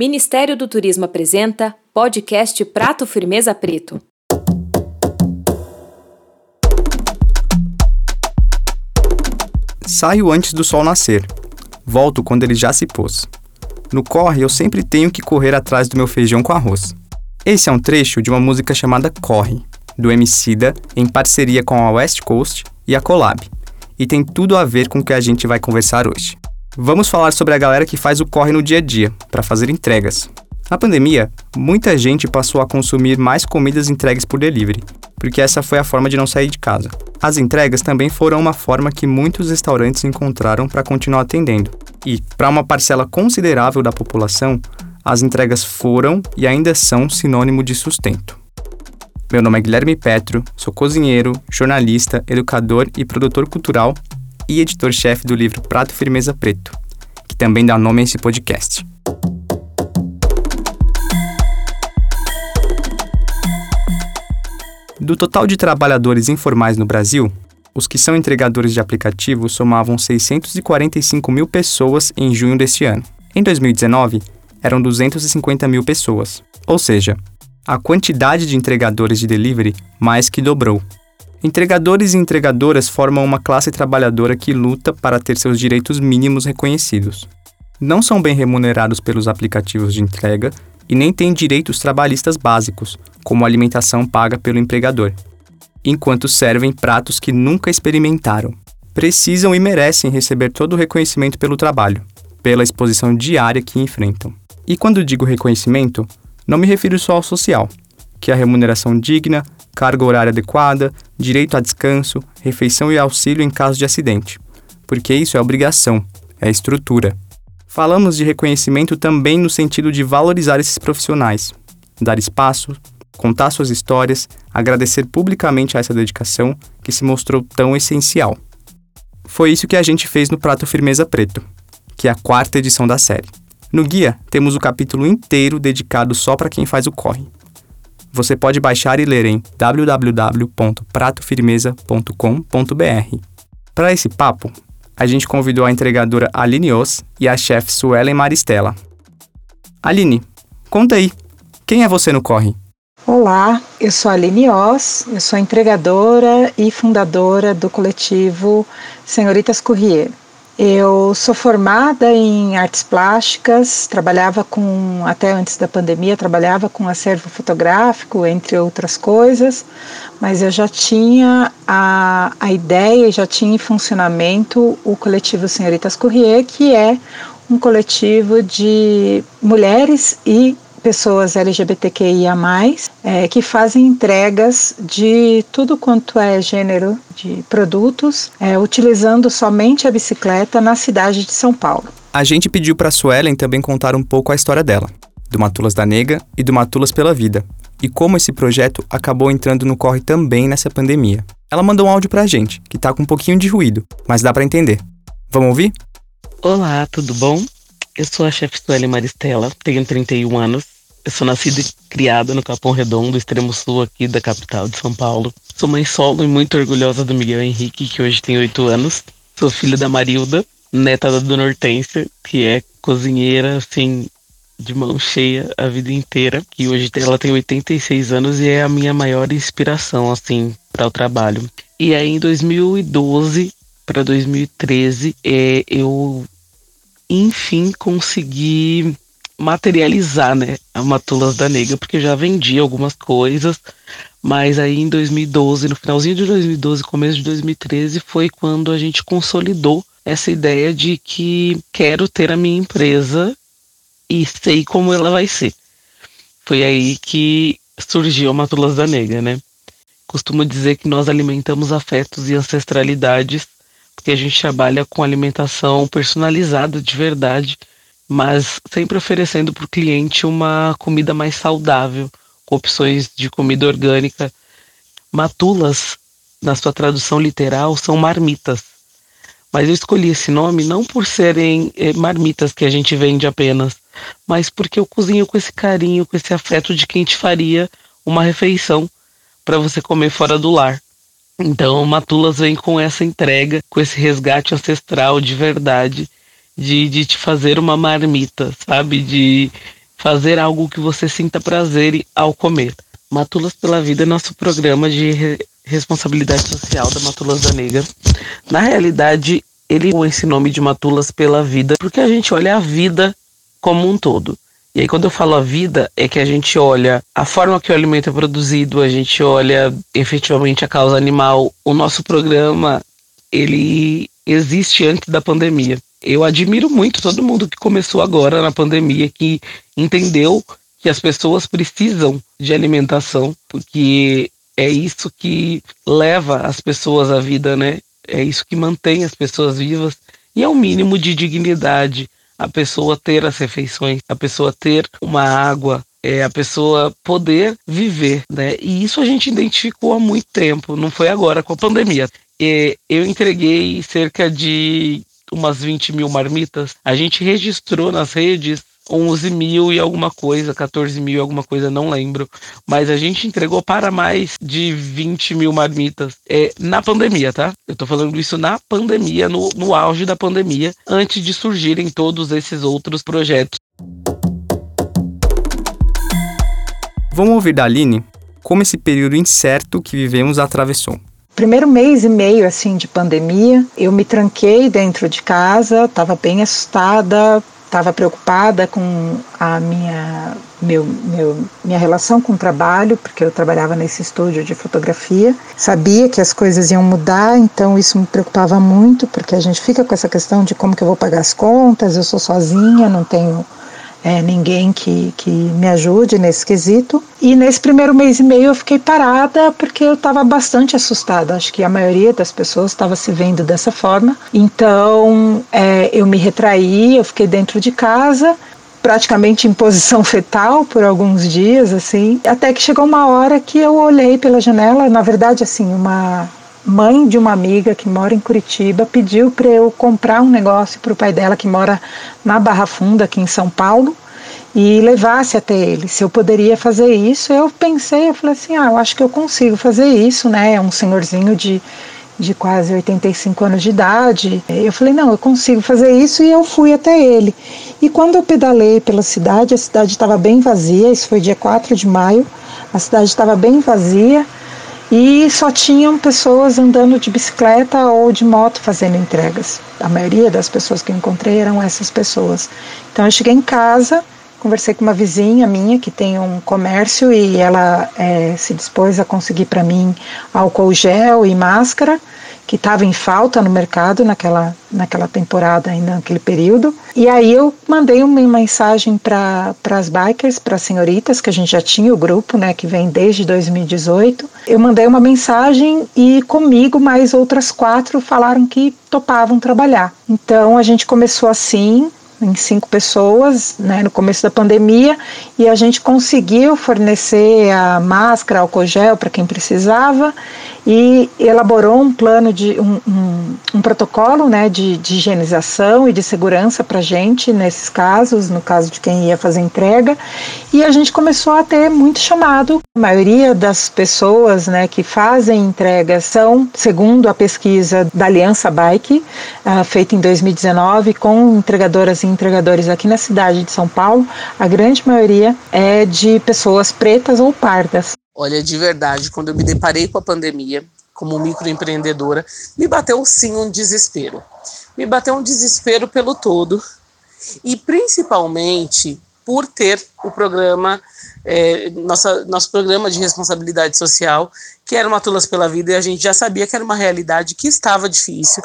Ministério do Turismo apresenta podcast Prato Firmeza Preto. Saio antes do sol nascer. Volto quando ele já se pôs. No corre, eu sempre tenho que correr atrás do meu feijão com arroz. Esse é um trecho de uma música chamada Corre, do Emicida, em parceria com a West Coast e a Collab, e tem tudo a ver com o que a gente vai conversar hoje. Vamos falar sobre a galera que faz o corre no dia a dia, para fazer entregas. Na pandemia, muita gente passou a consumir mais comidas entregues por delivery, porque essa foi a forma de não sair de casa. As entregas também foram uma forma que muitos restaurantes encontraram para continuar atendendo. E, para uma parcela considerável da população, as entregas foram e ainda são sinônimo de sustento. Meu nome é Guilherme Petro, sou cozinheiro, jornalista, educador e produtor cultural e editor-chefe do livro Prato Firmeza Preto, que também dá nome a esse podcast. Do total de trabalhadores informais no Brasil, os que são entregadores de aplicativos somavam 645 mil pessoas em junho deste ano. Em 2019, eram 250 mil pessoas. Ou seja, a quantidade de entregadores de delivery mais que dobrou. Entregadores e entregadoras formam uma classe trabalhadora que luta para ter seus direitos mínimos reconhecidos. Não são bem remunerados pelos aplicativos de entrega e nem têm direitos trabalhistas básicos, como alimentação paga pelo empregador, enquanto servem pratos que nunca experimentaram. Precisam e merecem receber todo o reconhecimento pelo trabalho, pela exposição diária que enfrentam. E quando digo reconhecimento, não me refiro só ao social, que é a remuneração digna, carga horária adequada, direito a descanso, refeição e auxílio em caso de acidente, porque isso é obrigação, é estrutura. Falamos de reconhecimento também no sentido de valorizar esses profissionais, dar espaço, contar suas histórias, agradecer publicamente a essa dedicação que se mostrou tão essencial. Foi isso que a gente fez no Prato Firmeza Preto, que é a quarta edição da série. No guia, temos o capítulo inteiro dedicado só para quem faz o corre. Você pode baixar e ler em www.pratofirmeza.com.br. Para esse papo, a gente convidou a entregadora Aline Os e a chefe Suelen Maristela. Aline, conta aí, quem é você no Corre? Olá, eu sou a Aline Os, eu sou entregadora e fundadora do coletivo Senhoritas Courrier. Eu sou formada em artes plásticas, trabalhava com, até antes da pandemia, trabalhava com acervo fotográfico, entre outras coisas, mas eu já tinha a, a ideia, já tinha em funcionamento o coletivo Senhoritas Courrier, que é um coletivo de mulheres e pessoas LGBTQIA+, é, que fazem entregas de tudo quanto é gênero de produtos, é, utilizando somente a bicicleta na cidade de São Paulo. A gente pediu para a Suelen também contar um pouco a história dela, do Matulas da Nega e do Matulas pela Vida, e como esse projeto acabou entrando no corre também nessa pandemia. Ela mandou um áudio para a gente, que tá com um pouquinho de ruído, mas dá para entender. Vamos ouvir? Olá, tudo bom? Eu sou a chefe Sueli Maristela, tenho 31 anos. Eu sou nascida e criada no Capão Redondo, extremo sul aqui da capital de São Paulo. Sou mãe solo e muito orgulhosa do Miguel Henrique, que hoje tem 8 anos. Sou filha da Marilda, neta da Dona Hortência, que é cozinheira, assim, de mão cheia a vida inteira. E hoje ela tem 86 anos e é a minha maior inspiração, assim, para o trabalho. E aí em 2012 para 2013, é, eu enfim consegui materializar, né, a Matulas da Negra, porque já vendi algumas coisas, mas aí em 2012, no finalzinho de 2012, começo de 2013, foi quando a gente consolidou essa ideia de que quero ter a minha empresa e sei como ela vai ser. Foi aí que surgiu a Matulas da Negra, né? Costumo dizer que nós alimentamos afetos e ancestralidades porque a gente trabalha com alimentação personalizada de verdade, mas sempre oferecendo para o cliente uma comida mais saudável, com opções de comida orgânica. Matulas, na sua tradução literal, são marmitas. Mas eu escolhi esse nome não por serem é, marmitas que a gente vende apenas, mas porque eu cozinho com esse carinho, com esse afeto de quem te faria uma refeição para você comer fora do lar. Então, Matulas vem com essa entrega, com esse resgate ancestral de verdade, de, de te fazer uma marmita, sabe? De, fazer algo que você sinta prazer ao comer. Matulas pela Vida é nosso programa de re responsabilidade social da Matulas da Negra. Na realidade, ele põe esse nome de Matulas pela Vida porque a gente olha a vida como um todo. E aí, quando eu falo a vida, é que a gente olha a forma que o alimento é produzido, a gente olha efetivamente a causa animal. O nosso programa, ele existe antes da pandemia. Eu admiro muito todo mundo que começou agora na pandemia, que entendeu que as pessoas precisam de alimentação, porque é isso que leva as pessoas à vida, né? É isso que mantém as pessoas vivas e é o um mínimo de dignidade a pessoa ter as refeições, a pessoa ter uma água, é a pessoa poder viver, né? E isso a gente identificou há muito tempo, não foi agora com a pandemia. Eu entreguei cerca de umas 20 mil marmitas. A gente registrou nas redes 11 mil e alguma coisa, 14 mil e alguma coisa, não lembro. Mas a gente entregou para mais de 20 mil marmitas é, na pandemia, tá? Eu tô falando isso na pandemia, no, no auge da pandemia, antes de surgirem todos esses outros projetos. Vamos ouvir da Aline como esse período incerto que vivemos atravessou primeiro mês e meio assim de pandemia, eu me tranquei dentro de casa, estava bem assustada, estava preocupada com a minha, meu, meu, minha relação com o trabalho, porque eu trabalhava nesse estúdio de fotografia. Sabia que as coisas iam mudar, então isso me preocupava muito, porque a gente fica com essa questão de como que eu vou pagar as contas, eu sou sozinha, não tenho é, ninguém que, que me ajude nesse quesito. E nesse primeiro mês e meio eu fiquei parada porque eu estava bastante assustada. Acho que a maioria das pessoas estava se vendo dessa forma. Então é, eu me retraí, eu fiquei dentro de casa, praticamente em posição fetal por alguns dias, assim, até que chegou uma hora que eu olhei pela janela, na verdade, assim, uma mãe de uma amiga que mora em Curitiba pediu para eu comprar um negócio para o pai dela que mora na Barra Funda, aqui em São Paulo, e levasse até ele. Se eu poderia fazer isso, eu pensei, eu falei assim, ah, eu acho que eu consigo fazer isso, né? É um senhorzinho de de quase 85 anos de idade. Eu falei, não, eu consigo fazer isso e eu fui até ele. E quando eu pedalei pela cidade, a cidade estava bem vazia, isso foi dia 4 de maio, a cidade estava bem vazia, e só tinham pessoas andando de bicicleta ou de moto fazendo entregas. A maioria das pessoas que eu encontrei eram essas pessoas. Então eu cheguei em casa, conversei com uma vizinha minha que tem um comércio e ela é, se dispôs a conseguir para mim álcool gel e máscara que estava em falta no mercado naquela, naquela temporada, ainda naquele período. E aí eu mandei uma mensagem para as bikers, para as senhoritas, que a gente já tinha o grupo, né, que vem desde 2018. Eu mandei uma mensagem e comigo mais outras quatro falaram que topavam trabalhar. Então a gente começou assim, em cinco pessoas né, no começo da pandemia e a gente conseguiu fornecer a máscara, álcool gel para quem precisava e elaborou um plano de um, um, um protocolo né, de, de, higienização e de segurança para a gente nesses casos, no caso de quem ia fazer entrega e a gente começou a ter muito chamado. A maioria das pessoas né, que fazem entregas são, segundo a pesquisa da Aliança Bike, uh, feita em 2019 com entregadoras entregadores aqui na cidade de São Paulo, a grande maioria é de pessoas pretas ou pardas. Olha, de verdade, quando eu me deparei com a pandemia, como microempreendedora, me bateu sim um desespero. Me bateu um desespero pelo todo e principalmente por ter o programa, é, nossa, nosso programa de responsabilidade social, que era uma Tulas pela Vida, e a gente já sabia que era uma realidade que estava difícil,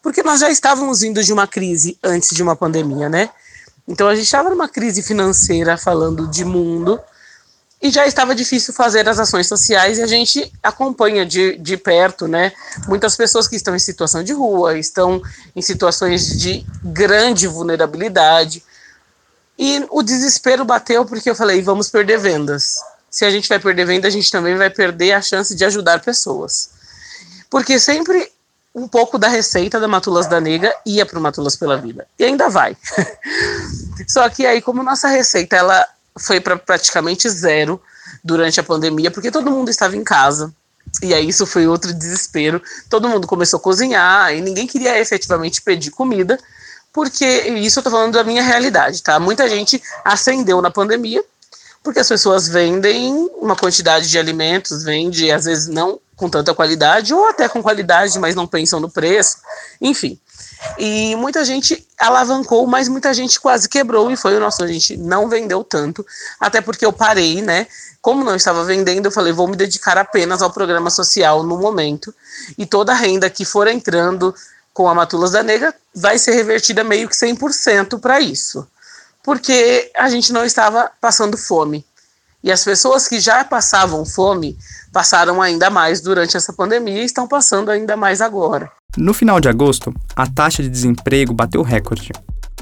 porque nós já estávamos vindo de uma crise antes de uma pandemia, né? Então a gente estava numa crise financeira falando de mundo e já estava difícil fazer as ações sociais e a gente acompanha de, de perto, né? Muitas pessoas que estão em situação de rua, estão em situações de grande vulnerabilidade. E o desespero bateu porque eu falei, vamos perder vendas. Se a gente vai perder venda, a gente também vai perder a chance de ajudar pessoas. Porque sempre um pouco da receita da Matulas da Nega ia para o Matulas pela Vida. E ainda vai. Só que aí, como nossa receita ela foi para praticamente zero durante a pandemia, porque todo mundo estava em casa. E aí isso foi outro desespero. Todo mundo começou a cozinhar e ninguém queria efetivamente pedir comida, porque isso eu tô falando da minha realidade, tá? Muita gente acendeu na pandemia, porque as pessoas vendem uma quantidade de alimentos, vende às vezes não com tanta qualidade, ou até com qualidade, mas não pensam no preço, enfim. E muita gente alavancou, mas muita gente quase quebrou e foi o nosso. A gente não vendeu tanto, até porque eu parei, né? Como não estava vendendo, eu falei, vou me dedicar apenas ao programa social no momento. E toda a renda que for entrando com a Matulas da Negra vai ser revertida meio que 100% para isso. Porque a gente não estava passando fome. E as pessoas que já passavam fome passaram ainda mais durante essa pandemia e estão passando ainda mais agora. No final de agosto, a taxa de desemprego bateu recorde,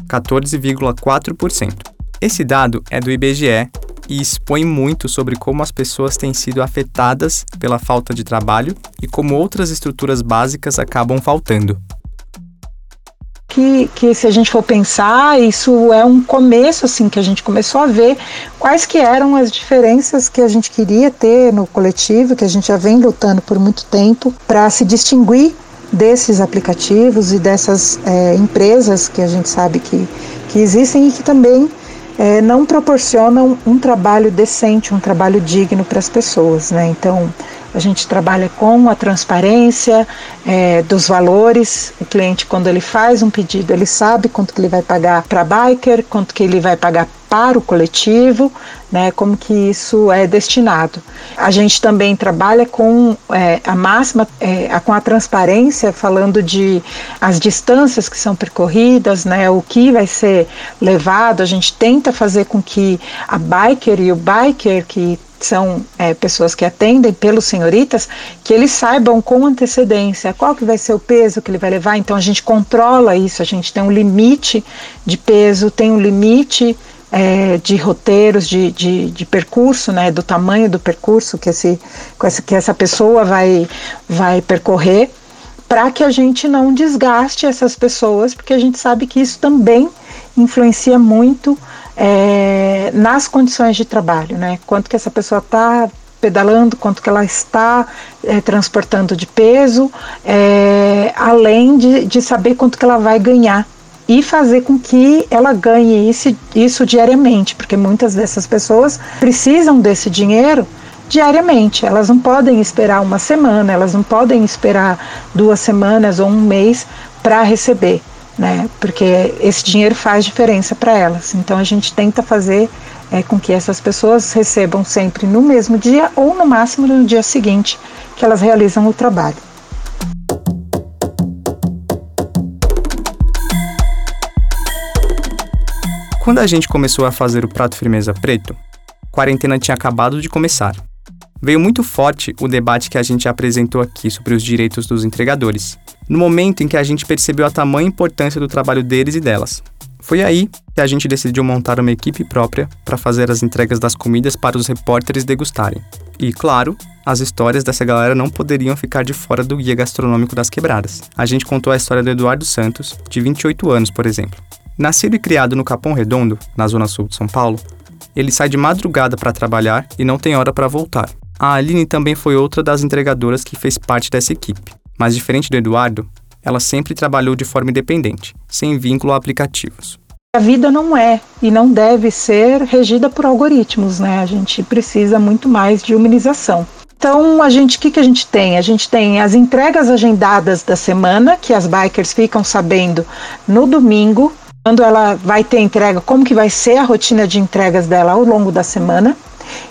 14,4%. Esse dado é do IBGE e expõe muito sobre como as pessoas têm sido afetadas pela falta de trabalho e como outras estruturas básicas acabam faltando que, que se a gente for pensar, isso é um começo assim que a gente começou a ver quais que eram as diferenças que a gente queria ter no coletivo, que a gente já vem lutando por muito tempo para se distinguir desses aplicativos e dessas é, empresas que a gente sabe que, que existem e que também é, não proporcionam um trabalho decente, um trabalho digno para as pessoas. Né? Então, a gente trabalha com a transparência é, dos valores. O cliente, quando ele faz um pedido, ele sabe quanto que ele vai pagar para biker, quanto que ele vai pagar para o coletivo, né, como que isso é destinado. A gente também trabalha com é, a máxima, é, com a transparência, falando de as distâncias que são percorridas, né, o que vai ser levado. A gente tenta fazer com que a biker e o biker que são é, pessoas que atendem pelos senhoritas, que eles saibam com antecedência qual que vai ser o peso que ele vai levar. Então a gente controla isso, a gente tem um limite de peso, tem um limite é, de roteiros, de, de, de, percurso, né, do tamanho do percurso que, esse, que essa pessoa vai, vai percorrer, para que a gente não desgaste essas pessoas, porque a gente sabe que isso também influencia muito é, nas condições de trabalho, né? Quanto que essa pessoa está pedalando, quanto que ela está é, transportando de peso, é, além de, de saber quanto que ela vai ganhar e fazer com que ela ganhe isso, isso diariamente, porque muitas dessas pessoas precisam desse dinheiro diariamente. Elas não podem esperar uma semana, elas não podem esperar duas semanas ou um mês para receber né? Porque esse dinheiro faz diferença para elas. Então a gente tenta fazer é, com que essas pessoas recebam sempre no mesmo dia ou no máximo no dia seguinte que elas realizam o trabalho. Quando a gente começou a fazer o prato firmeza preto, quarentena tinha acabado de começar. Veio muito forte o debate que a gente apresentou aqui sobre os direitos dos entregadores, no momento em que a gente percebeu a tamanha importância do trabalho deles e delas. Foi aí que a gente decidiu montar uma equipe própria para fazer as entregas das comidas para os repórteres degustarem. E, claro, as histórias dessa galera não poderiam ficar de fora do guia gastronômico das quebradas. A gente contou a história do Eduardo Santos, de 28 anos, por exemplo. Nascido e criado no Capão Redondo, na zona sul de São Paulo, ele sai de madrugada para trabalhar e não tem hora para voltar. A Aline também foi outra das entregadoras que fez parte dessa equipe, mas diferente do Eduardo, ela sempre trabalhou de forma independente, sem vínculo a aplicativos. A vida não é e não deve ser regida por algoritmos, né? A gente precisa muito mais de humanização. Então, a gente, o que, que a gente tem? A gente tem as entregas agendadas da semana, que as bikers ficam sabendo no domingo, quando ela vai ter entrega, como que vai ser a rotina de entregas dela ao longo da semana.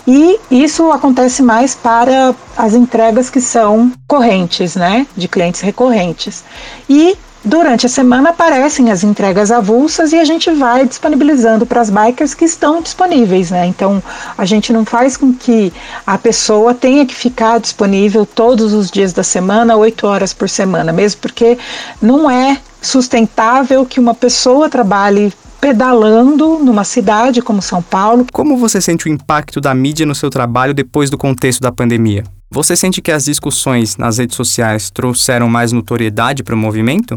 E isso acontece mais para as entregas que são correntes, né, de clientes recorrentes. E durante a semana aparecem as entregas avulsas e a gente vai disponibilizando para as bikers que estão disponíveis, né? Então a gente não faz com que a pessoa tenha que ficar disponível todos os dias da semana, oito horas por semana, mesmo porque não é sustentável que uma pessoa trabalhe pedalando numa cidade como São Paulo. Como você sente o impacto da mídia no seu trabalho depois do contexto da pandemia? Você sente que as discussões nas redes sociais trouxeram mais notoriedade para o movimento?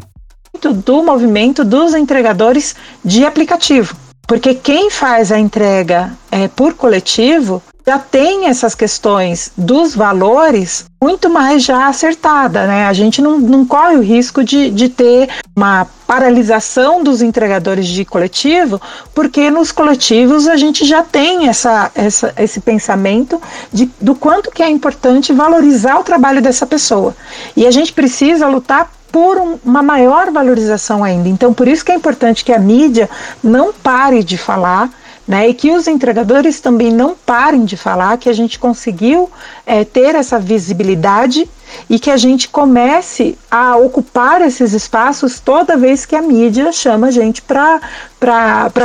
Do movimento dos entregadores de aplicativo. Porque quem faz a entrega é, por coletivo já tem essas questões dos valores muito mais já acertada, né? A gente não, não corre o risco de, de ter uma paralisação dos entregadores de coletivo, porque nos coletivos a gente já tem essa, essa, esse pensamento de, do quanto que é importante valorizar o trabalho dessa pessoa. E a gente precisa lutar por um, uma maior valorização ainda. Então, por isso que é importante que a mídia não pare de falar, né, e que os entregadores também não parem de falar que a gente conseguiu é, ter essa visibilidade e que a gente comece a ocupar esses espaços toda vez que a mídia chama a gente para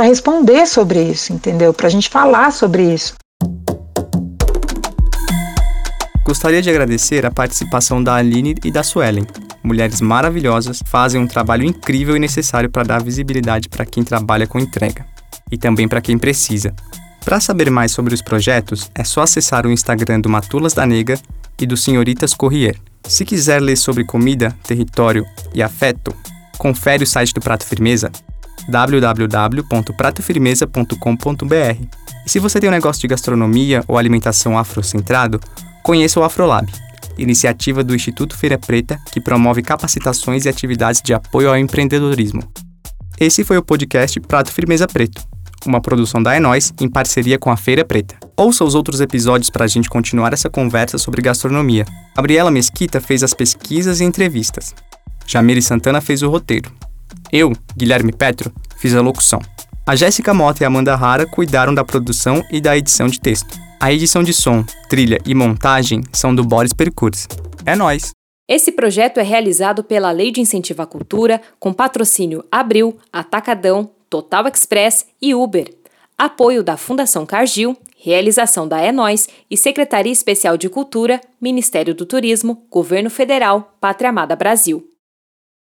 responder sobre isso, entendeu? Para a gente falar sobre isso. Gostaria de agradecer a participação da Aline e da Suelen. Mulheres maravilhosas fazem um trabalho incrível e necessário para dar visibilidade para quem trabalha com entrega e também para quem precisa. Para saber mais sobre os projetos, é só acessar o Instagram do Matulas da Nega e do Senhoritas Corrier. Se quiser ler sobre comida, território e afeto, confere o site do Prato Firmeza www.pratofirmeza.com.br. E se você tem um negócio de gastronomia ou alimentação afrocentrado, conheça o Afrolab, iniciativa do Instituto Feira Preta que promove capacitações e atividades de apoio ao empreendedorismo. Esse foi o podcast Prato Firmeza Preto uma produção da Enóis em parceria com a Feira Preta. Ouça os outros episódios para a gente continuar essa conversa sobre gastronomia. Gabriela Mesquita fez as pesquisas e entrevistas. Jamile Santana fez o roteiro. Eu, Guilherme Petro, fiz a locução. A Jéssica Mota e a Amanda Rara cuidaram da produção e da edição de texto. A edição de som, trilha e montagem são do Boris Percurso. É nós. Esse projeto é realizado pela Lei de Incentivo à Cultura, com patrocínio Abril, Atacadão, Total Express e Uber. Apoio da Fundação Cargill, realização da Enóis e Secretaria Especial de Cultura, Ministério do Turismo, Governo Federal, Pátria Amada Brasil.